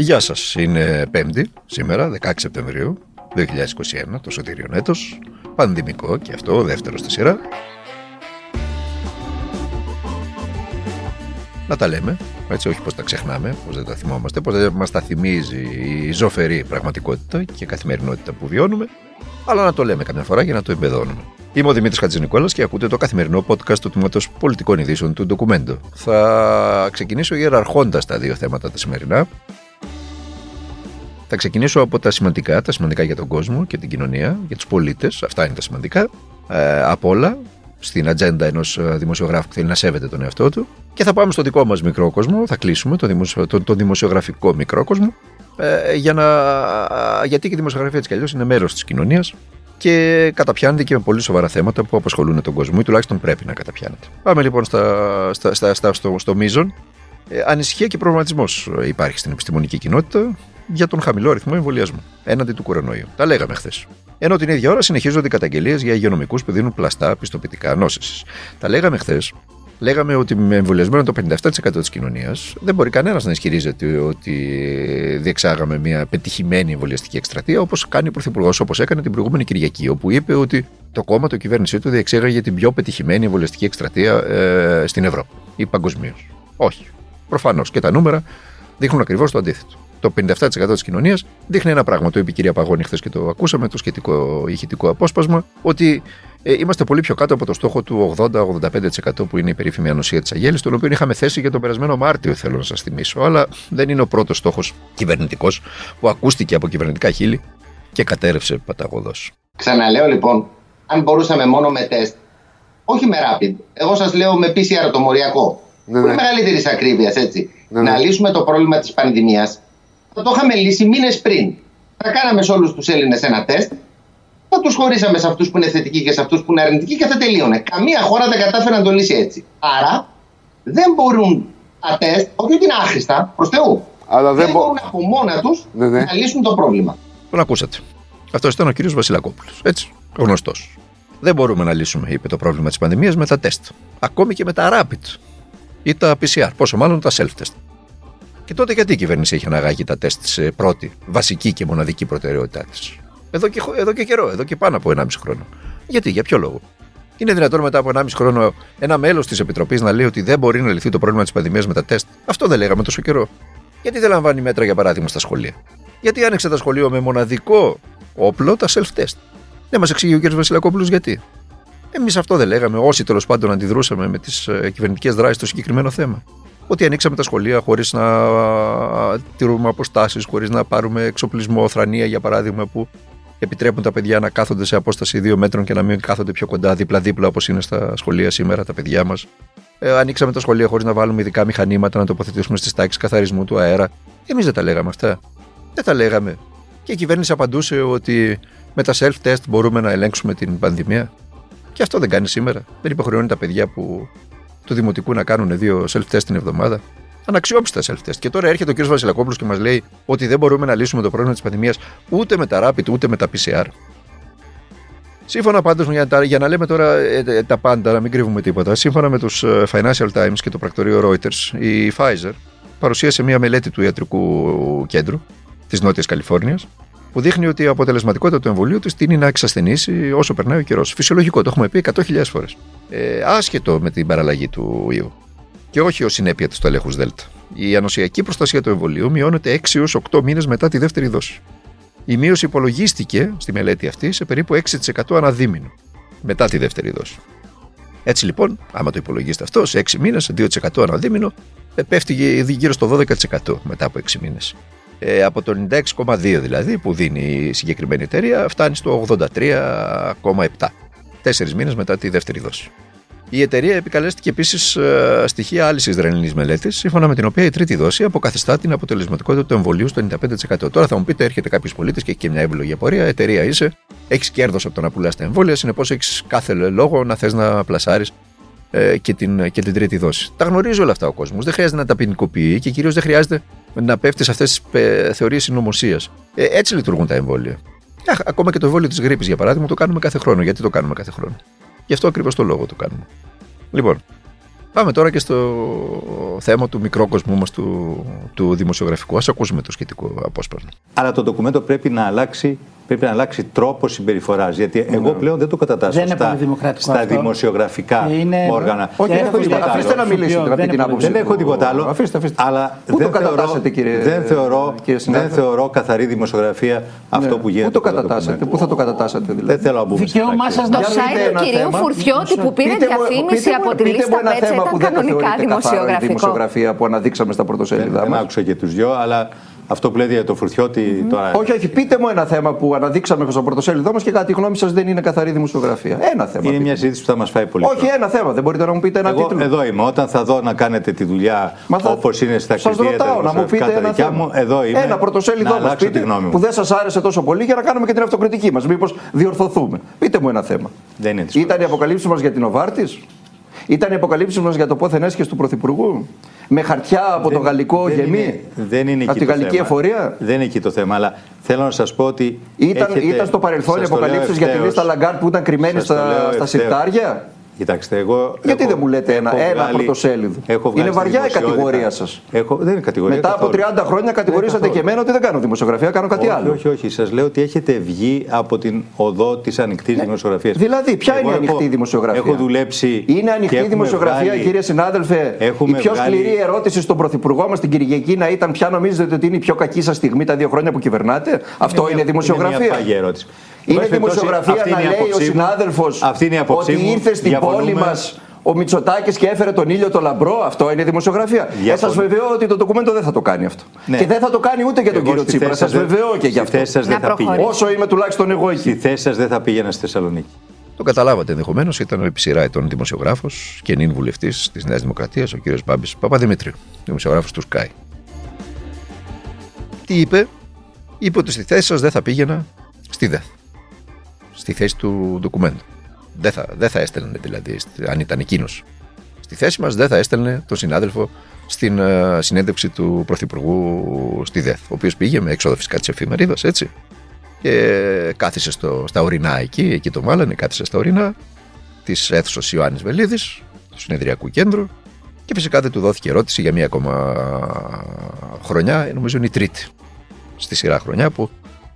Γεια σας, είναι Πέμπτη, σήμερα, 16 Σεπτεμβρίου 2021, το σωτήριον έτος, πανδημικό και αυτό, δεύτερο στη σειρά. Να τα λέμε, έτσι όχι πως τα ξεχνάμε, πως δεν τα θυμόμαστε, πως δεν μας τα θυμίζει η ζωφερή πραγματικότητα και καθημερινότητα που βιώνουμε, αλλά να το λέμε καμιά φορά για να το εμπεδώνουμε. Είμαι ο Δημήτρης Χατζηνικόλας και ακούτε το καθημερινό podcast του Τμήματος Πολιτικών Ειδήσεων του Ντοκουμέντο. Θα ξεκινήσω ιεραρχώντας τα δύο θέματα τα σημερινά. Θα ξεκινήσω από τα σημαντικά, τα σημαντικά για τον κόσμο και την κοινωνία, για τους πολίτες. Αυτά είναι τα σημαντικά. Ε, απ' όλα, στην ατζέντα ενός δημοσιογράφου που θέλει να σέβεται τον εαυτό του. Και θα πάμε στο δικό μας μικρό κόσμο. Θα κλείσουμε το, δημοσιο, το, το δημοσιογραφικό μικρό κόσμο. Ε, για να, γιατί και η δημοσιογραφία έτσι κι αλλιώς είναι μέρος της κοινωνίας και καταπιάνεται και με πολύ σοβαρά θέματα που απασχολούν τον κόσμο ή τουλάχιστον πρέπει να καταπιάνεται. Πάμε λοιπόν στα, στα, στα, στα στο, στο μείζον. Ε, ανησυχία και προβληματισμός υπάρχει στην επιστημονική κοινότητα για τον χαμηλό αριθμό εμβολιασμού έναντι του κορονοϊού. Τα λέγαμε χθες. Ενώ την ίδια ώρα συνεχίζονται οι καταγγελίες για υγειονομικούς που δίνουν πλαστά πιστοποιητικά νόσηση. Τα λέγαμε χθες λέγαμε ότι με εμβολιασμένο το 57% της κοινωνίας δεν μπορεί κανένας να ισχυρίζεται ότι διεξάγαμε μια πετυχημένη εμβολιαστική εκστρατεία όπως κάνει ο Πρωθυπουργός, όπως έκανε την προηγούμενη Κυριακή, όπου είπε ότι το κόμμα, το κυβέρνησή του διεξήγαγε την πιο πετυχημένη εμβολιαστική εκστρατεία ε, στην Ευρώπη ή παγκοσμίως. Όχι. Προφανώς και τα νούμερα δείχνουν ακριβώς το αντίθετο. Το 57% της κοινωνίας δείχνει ένα πράγμα. Το είπε η κυρία Παγώνη χθες και το ακούσαμε, το σχετικό ηχητικό απόσπασμα, ότι ε, είμαστε πολύ πιο κάτω από το στόχο του 80-85% που είναι η περίφημη ανοσία της Αγέλης, τον οποίο είχαμε θέσει για τον περασμένο Μάρτιο, θέλω να σας θυμίσω. Αλλά δεν είναι ο πρώτος στόχος κυβερνητικός που ακούστηκε από κυβερνητικά χείλη και κατέρευσε παταγωδός. Ξαναλέω λοιπόν, αν μπορούσαμε μόνο με τεστ, όχι με rapid, εγώ σας λέω με PCR το μοριακό. Ναι, ναι. μεγαλύτερης ακρίβειας, έτσι. Ναι, ναι, να λύσουμε το πρόβλημα της πανδημίας, θα το είχαμε λύσει μήνες πριν. Θα κάναμε σε όλους τους Έλληνες ένα τεστ θα τους χωρίσαμε σε αυτούς που είναι θετικοί και σε αυτούς που είναι αρνητικοί και θα τελείωνε. Καμία χώρα δεν κατάφερε να το λύσει έτσι. Άρα δεν μπορούν τα τεστ, όχι ότι είναι άχρηστα, προς Θεού. Αλλά δεν, δεν μπορούν από μόνα τους ναι, ναι. να λύσουν το πρόβλημα. Τον ακούσατε. Αυτός ήταν ο κύριος Βασιλακόπουλος. Έτσι, γνωστός. Δεν μπορούμε να λύσουμε, είπε, το πρόβλημα της πανδημίας με τα τεστ. Ακόμη και με τα rapid ή τα PCR, πόσο μάλλον τα self-test. Και τότε γιατί η κυβέρνηση έχει αναγάγει τα τεστ σε πρώτη, βασική και μοναδική προτεραιότητά της; Εδώ και, εδώ και καιρό, εδώ και πάνω από 1,5 χρόνο. Γιατί, για ποιο λόγο; Είναι δυνατόν μετά από 1,5 χρόνο ένα μέλος της Επιτροπής να λέει ότι δεν μπορεί να λυθεί το πρόβλημα της πανδημίας με τα τεστ; Αυτό δεν λέγαμε τόσο καιρό. Γιατί δεν λαμβάνει μέτρα, για παράδειγμα, στα σχολεία; Γιατί άνοιξε τα σχολεία με μοναδικό όπλο τα self-test; Δεν μας εξηγεί ο κ. Βασιλακόπουλος γιατί. Εμείς αυτό δεν λέγαμε, όσοι τέλος πάντων αντιδρούσαμε με τις ε, κυβερνητικές δράσεις στο συγκεκριμένο θέμα. Ότι ανοίξαμε τα σχολεία χωρίς να τηρούμε αποστάσεις, χωρίς να πάρουμε εξοπλισμό, θρανία για παράδειγμα, που επιτρέπουν τα παιδιά να κάθονται σε απόσταση 2 μέτρων και να μην κάθονται πιο κοντά δίπλα-δίπλα όπως είναι στα σχολεία σήμερα τα παιδιά μας. Ε, ανοίξαμε τα σχολεία χωρίς να βάλουμε ειδικά μηχανήματα να τοποθετήσουμε στις τάξεις καθαρισμού του αέρα. Εμείς δεν τα λέγαμε αυτά. Δεν τα λέγαμε. Και η κυβέρνηση απαντούσε ότι με τα self-test μπορούμε να ελέγξουμε την πανδημία. Και αυτό δεν κάνει σήμερα. Δεν υποχρεώνει τα παιδιά που του δημοτικού να κάνουν δύο self-test την εβδομάδα αναξιόπιστα self-test. Και τώρα έρχεται ο κ. Βασιλακόπουλος και μας λέει ότι δεν μπορούμε να λύσουμε το πρόβλημα της πανδημίας ούτε με τα rapid ούτε με τα PCR. Σύμφωνα πάντως, για, για να λέμε τώρα ε, ε, τα πάντα, να μην κρύβουμε τίποτα, σύμφωνα με τους ε, Financial Times και το πρακτορείο Reuters, η Pfizer παρουσίασε μια μελέτη του ιατρικού κέντρου της Νότιας Καλιφόρνιας που δείχνει ότι η αποτελεσματικότητα του εμβολίου της τίνει να εξασθενήσει όσο περνάει ο καιρός. Φυσιολογικό, το έχουμε πει 100.000 φορές. Ε, άσχετο με την παραλλαγή του ιού και όχι ως συνέπεια του τελέχου Δέλτα. Η ανοσιακή προστασία του εμβολίου μειώνεται 6 έως 8 μήνες μετά τη δεύτερη δόση. Η μείωση υπολογίστηκε στη μελέτη αυτή σε περίπου 6% αναδίμηνο μετά τη δεύτερη δόση. Έτσι λοιπόν, άμα το υπολογίσετε αυτό, σε 6 μήνες, 2% αναδίμηνο, ε, πέφτει γύρω στο 12% μετά από 6 μήνες. Ε, από το 96,2 δηλαδή που δίνει η συγκεκριμένη εταιρεία, φτάνει στο 83,7. Τέσσερις μήνες μετά τη δεύτερη δόση. Η εταιρεία επικαλέστηκε επίσης ε, στοιχεία άλλης Ισραηλινής μελέτης, σύμφωνα με την οποία η τρίτη δόση αποκαθιστά την αποτελεσματικότητα του εμβολίου στο 95%. Τώρα θα μου πείτε, έρχεται κάποιος πολίτης και έχει και μια εύλογη απορία. Εταιρεία είσαι, έχεις κέρδος από το να πουλάς τα εμβόλια, συνεπώς έχεις κάθε λόγο να θες να πλασάρεις ε, και, την, και την τρίτη δόση. Τα γνωρίζει όλα αυτά ο κόσμος. Δεν χρειάζεται να τα ποινικοποιεί και κυρίως δεν χρειάζεται να πέφτει σε αυτές τις ε, θεωρίες συνωμοσίας. Ε, έτσι λειτουργούν τα εμβόλια. Ακόμα και το εμβόλιο της γρήπης, για παράδειγμα, το κάνουμε κάθε χρόνο. Γιατί το κάνουμε κάθε χρόνο; Γι' αυτό ακριβώς το λόγο το κάνουμε. Λοιπόν, Πάμε τώρα και στο θέμα του μικρόκοσμου μας του, του δημοσιογραφικού. Α ακούσουμε το σχετικό απόσπασμα. Αλλά το ντοκουμέντο πρέπει να αλλάξει πρέπει να αλλάξει τρόπο συμπεριφοράς. Γιατί εγώ ναι. πλέον δεν το κατατάσσω δεν στα, στα δημοσιογραφικά είναι... όργανα. Όχι, δεν αφήστε, αφήστε να μιλήσετε δεν, την άποψη. Δεν έχω τίποτα άλλο. Αφήστε, αφήστε. Αλλά Πού δεν, το θεωρώ, κύριε, δεν, θεωρώ, δεν θεωρώ καθαρή δημοσιογραφία αυτό ναι. που γίνεται. Πού το κατατάσσετε, πού θα το κατατάσσετε δηλαδή; Δεν θέλω να μπούμε Δικαίωμά σας Το site του κυρίου Φουρτιώτη που πήρε διαφήμιση από τη λίστα Πέτσα ήταν κανονικά δημοσιογραφικό. δημοσιογραφία που αναδείξαμε στα πρωτοσέλιδα. Δεν άκουσα και τους δυο, αλλά αυτό που λέτε για το Φουρτιώτη mm-hmm. τώρα. Όχι, όχι. Πείτε μου ένα θέμα που αναδείξαμε στο πρωτοσέλιδό μα και κατά τη γνώμη σας δεν είναι καθαρή δημοσιογραφία. Ένα θέμα. Είναι μια συζήτηση που θα μας φάει πολύ. Όχι, ένα θέμα. Δεν μπορείτε να μου πείτε ένα Εγώ, τίτλο. Εδώ είμαι. Όταν θα δω να κάνετε τη δουλειά θα... όπως είναι στα κριτήρια ρωτάω, να μου πείτε ένα θέμα. Μου, εδώ είμαι. Ένα πρωτοσέλιδό μα πείτε που δεν σας άρεσε τόσο πολύ για να κάνουμε και την αυτοκριτική μας. Μήπως διορθωθούμε. Πείτε μου ένα θέμα. Δεν είναι Ήταν η αποκαλύψη μας για την Οβάρτης; Ήταν η αποκαλύψη μα για το πόθεν έσχες του Πρωθυπουργού; Με χαρτιά από το γαλλικό δεν γεμί; Είναι, δεν είναι από τη γαλλική θέμα. εφορία; Δεν είναι εκεί το θέμα. Αλλά θέλω να σας πω ότι. Ήταν, έχετε, ήταν στο παρελθόν οι αποκαλύψει για τη λίστα Λαγκάρτ που ήταν κρυμμένη στα, στα συρτάρια. Κοιτάξτε, εγώ. Γιατί έχω, δεν μου λέτε ένα, ένα πρωτοσέλιδο; Είναι βαριά η κατηγορία σας. Δεν είναι κατηγορία. Μετά από 30 χρόνια κατηγορήσατε και εμένα ότι δεν κάνω δημοσιογραφία, κάνω κάτι όχι, άλλο. Όχι, όχι. Σας λέω ότι έχετε βγει από την οδό της ανοιχτής ναι. δημοσιογραφίας. Δηλαδή, ποια εγώ είναι η ανοιχτή δημοσιογραφία; Έχω δουλέψει. Είναι ανοιχτή η δημοσιογραφία, βγάλει... κύριε συνάδελφε; η πιο βγάλει... σκληρή ερώτηση στον Πρωθυπουργό μας την Κυριακή να ήταν ποια νομίζετε ότι είναι η πιο κακή σας στιγμή τα δύο χρόνια που κυβερνάτε; Αυτό είναι δημοσιογραφία. Είναι δημοσιογραφία να λέει ο συνάδελφος ότι ήρθε στην πόλη μας ο Μητσοτάκης και έφερε τον ήλιο το λαμπρό. Αυτό είναι δημοσιογραφία. Ε, σας βεβαιώ ότι το ντοκουμέντο δεν θα το κάνει αυτό. Ναι. Και δεν θα το κάνει ούτε για τον κύριο Τσίπρα. Σας βεβαιώ και γι' αυτό. δεν θα Όσο είμαι τουλάχιστον εγώ εκεί. Στη θέση σας δεν θα πήγαινα στη Θεσσαλονίκη. Το καταλάβατε ενδεχομένως, ήταν επί σειρά ετών δημοσιογράφος και νυν βουλευτής της Νέας Δημοκρατίας, ο κύριος Μπάμπης Παπαδημητρίου, δημοσιογράφος του ΣΚΑΙ. Τι είπε, είπε ότι στη θέση σας δεν θα πήγαινα στη ΔΕΘ. Στη θέση του ντοκουμέντου. Δεν θα, δεν θα έστελνε δηλαδή, αν ήταν εκείνος. Στη θέση μας δεν θα έστελνε τον συνάδελφο στην uh, συνέντευξη του Πρωθυπουργού στη ΔΕΘ, ο οποίος πήγε με έξοδο φυσικά τη εφημερίδα, έτσι. Και κάθισε στο, στα ορεινά εκεί, εκεί το μάλλον, κάθισε στα ορεινά της αίθουσας Ιωάννης Βελίδης, του συνεδριακού κέντρου. Και φυσικά δεν του δόθηκε ερώτηση για μία ακόμα χρονιά, νομίζω είναι η τρίτη στη σειρά χρονιά που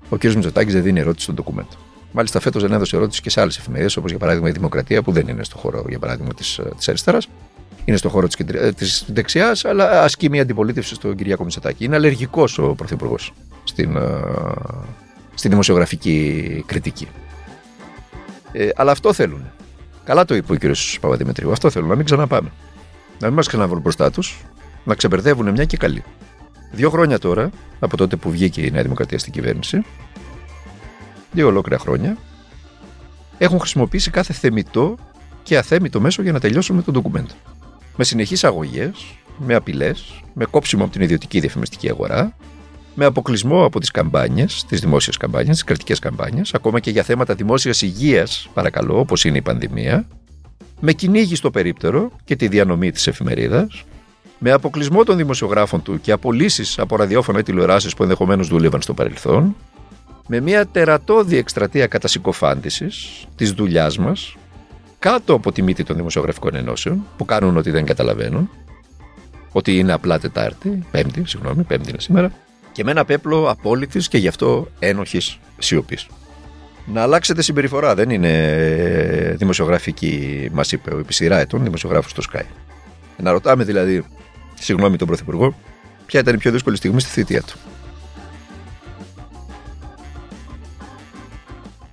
ο κ. Μητσοτάκης δεν δίνει ερώτηση στο ντοκουμέντο. Μάλιστα, φέτος δεν έδωσε ερώτηση και σε άλλες εφημερίδες, όπως για παράδειγμα η Δημοκρατία, που δεν είναι στο χώρο για παράδειγμα της της αριστεράς. Είναι στο χώρο της της δεξιάς, αλλά ασκεί μια αντιπολίτευση στον Κυριακό Μητσοτάκη. Είναι αλλεργικός ο Πρωθυπουργός στην, στη δημοσιογραφική κριτική. Ε, αλλά αυτό θέλουν. Καλά το είπε ο κ. Παπαδημητρίου. Αυτό θέλουν, να μην ξαναπάμε. Να μην μας ξαναβρούν μπροστά τους, να ξεμπερδεύουν μια και καλή. Δύο χρόνια τώρα, από τότε που βγήκε η Νέα Δημοκρατία στην κυβέρνηση, δύο ολόκληρα χρόνια, έχουν χρησιμοποιήσει κάθε θεμητό και αθέμητο μέσο για να τελειώσουν με το ντοκουμέντο. Με συνεχείς αγωγές, με απειλές, με κόψιμο από την ιδιωτική διαφημιστική αγορά, με αποκλεισμό από τις καμπάνιες, τις δημόσιες καμπάνιες, τις κρατικές καμπάνιες, ακόμα και για θέματα δημόσιας υγείας, παρακαλώ, όπως είναι η πανδημία, με κυνήγι στο περίπτερο και τη διανομή της εφημερίδας, με αποκλεισμό των δημοσιογράφων του και απολύσεις από ραδιόφωνα ή τηλεοράσεις που ενδεχομένως δούλευαν στο παρελθόν, με μια τερατώδη εκστρατεία κατασυκοφάντησης της δουλειάς μας κάτω από τη μύτη των δημοσιογραφικών ενώσεων που κάνουν ότι δεν καταλαβαίνουν ότι είναι απλά Τετάρτη, Πέμπτη, συγγνώμη, Πέμπτη είναι σήμερα και με ένα πέπλο απόλυτης και γι' αυτό ένοχης σιωπής. Να αλλάξετε συμπεριφορά, δεν είναι δημοσιογραφική, μας είπε ο επί σειρά ετών δημοσιογράφος στο Sky. Να ρωτάμε δηλαδή, συγγνώμη τον Πρωθυπουργό, ποια ήταν η πιο δύσκολη στιγμή στη θητεία του.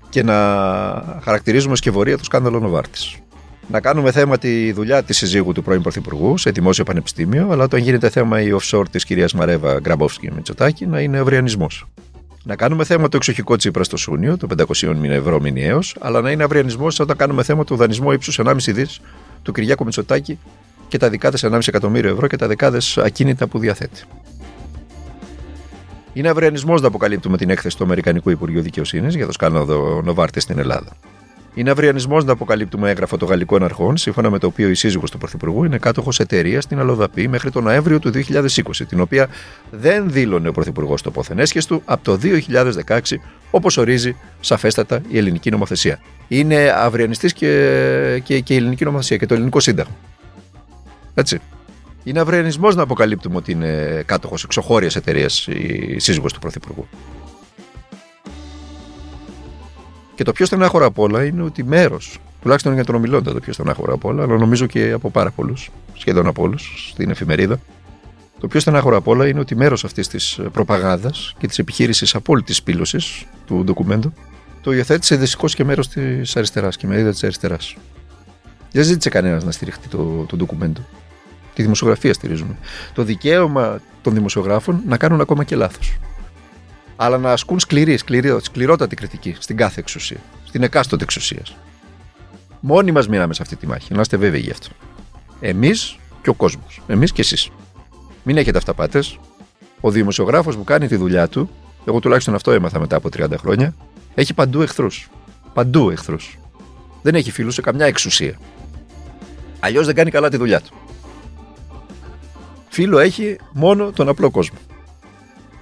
Και να χαρακτηρίζουμε σκευωρία το σκάνδαλο Νοβάρτης. Να κάνουμε θέμα τη δουλειά της συζύγου του πρώην Πρωθυπουργού σε δημόσιο πανεπιστήμιο, αλλά όταν γίνεται θέμα η offshore της κυρίας Μαρέβα Γκραμπόφσκι Μητσοτάκη να είναι αυριανισμός. Να κάνουμε θέμα το εξοχικό Τσίπρας στο Σούνιο, το 500 ευρώ μηνιαίως, αλλά να είναι αυριανισμός όταν κάνουμε θέμα του δανεισμού ύψους 1,5 δις του Κυριάκου Μητσοτάκη και τα δικά της 1,5 εκατομμύριο ευρώ και τα δεκάδες ακίνητα που διαθέτει. Είναι αυριανισμός να αποκαλύπτουμε την έκθεση του Αμερικανικού Υπουργείου Δικαιοσύνης για το σκάνδαλο Νοβάρτη στην Ελλάδα. Είναι αυριανισμός να αποκαλύπτουμε έγγραφο των γαλλικών αρχών, σύμφωνα με το οποίο η σύζυγος του Πρωθυπουργού είναι κάτοχος εταιρείας στην Αλοδαπή μέχρι τον Νοέμβριο του 2020, την οποία δεν δήλωνε ο Πρωθυπουργός στο πόθεν του από το 2016, όπως ορίζει σαφέστατα η ελληνική νομοθεσία. Είναι αυριανιστής και, και, και η ελληνική νομοθεσία και το ελληνικό σύνταγμα. Έτσι. Είναι αυρενισμό να αποκαλύπτουμε ότι είναι κάτοχος εξωχώριας εταιρείας η σύζυγος του Πρωθυπουργού. Και το πιο στενάχωρο απ' όλα είναι ότι μέρος, τουλάχιστον για τον ομιλώντα το πιο στενάχωρο απ' όλα, αλλά νομίζω και από πάρα πολλούς, σχεδόν από όλους στην εφημερίδα, το πιο στενάχωρο απ' όλα είναι ότι μέρος αυτής της προπαγάνδας και της επιχείρησης απόλυτης πύλωση του ντοκουμέντου το υιοθέτησε δυστυχώς και μέρος της αριστεράς και μερίδα της αριστεράς. Δεν ζήτησε κανένας να στηριχτεί το, το ντοκουμέντο. Τη δημοσιογραφία στηρίζουμε. Το δικαίωμα των δημοσιογράφων να κάνουν ακόμα και λάθος. Αλλά να ασκούν σκληρή, σκληρή, σκληρότατη κριτική στην κάθε εξουσία. Στην εκάστοτε εξουσία. Μόνοι μας μοιράμε σε αυτή τη μάχη. Να είστε βέβαιοι γι' αυτό. Εμείς και ο κόσμος. Εμείς και εσείς. Μην έχετε αυταπάτες. Ο δημοσιογράφος που κάνει τη δουλειά του, εγώ τουλάχιστον αυτό έμαθα μετά από 30 χρόνια, έχει παντού εχθρούς. Παντού εχθρούς. Δεν έχει φίλους σε καμιά εξουσία. Αλλιώς δεν κάνει καλά τη δουλειά του. Φίλο έχει μόνο τον απλό κόσμο.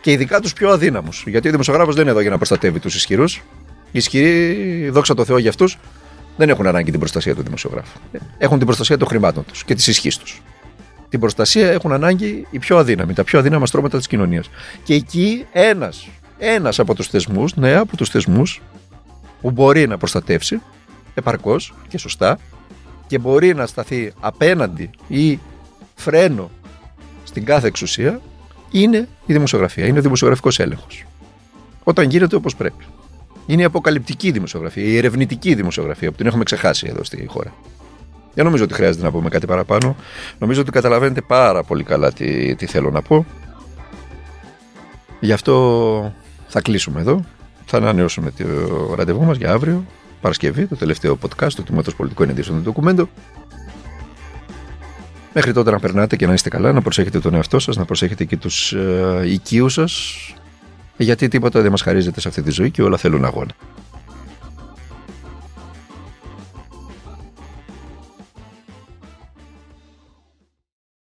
Και ειδικά τους πιο αδύναμους. Γιατί ο δημοσιογράφος δεν είναι εδώ για να προστατεύει τους ισχυρούς. Οι ισχυροί, δόξα τω Θεώ για αυτούς, δεν έχουν ανάγκη την προστασία του δημοσιογράφου. Έχουν την προστασία των χρημάτων τους και της ισχύς τους. Την προστασία έχουν ανάγκη οι πιο αδύναμοι, τα πιο αδύναμα στρώματα της κοινωνίας. Και εκεί ένας ένας από τους θεσμούς, ναι, από τους θεσμούς που μπορεί να προστατεύσει επαρκώς και σωστά και μπορεί να σταθεί απέναντι ή φρένο στην κάθε εξουσία είναι η δημοσιογραφία, είναι ο δημοσιογραφικός έλεγχος. Όταν γίνεται όπως πρέπει. Είναι η αποκαλυπτική δημοσιογραφία, η ερευνητική δημοσιογραφία που την έχουμε ξεχάσει εδώ στη χώρα. Δεν νομίζω ότι χρειάζεται να πούμε κάτι παραπάνω. Νομίζω ότι καταλαβαίνετε πάρα πολύ καλά τι, τι θέλω να πω. Γι' αυτό θα κλείσουμε εδώ. Θα ανανεώσουμε το ραντεβού μας για αύριο, Παρασκευή, το τελευταίο podcast του Τμήματος Πολιτικών Ενδύσεων του Ντοκουμέντο. Μέχρι τότε να περνάτε και να είστε καλά, να προσέχετε τον εαυτό σας, να προσέχετε και τους ε, οικείους σας, γιατί τίποτα δεν μας χαρίζεται σε αυτή τη ζωή και όλα θέλουν αγώνα.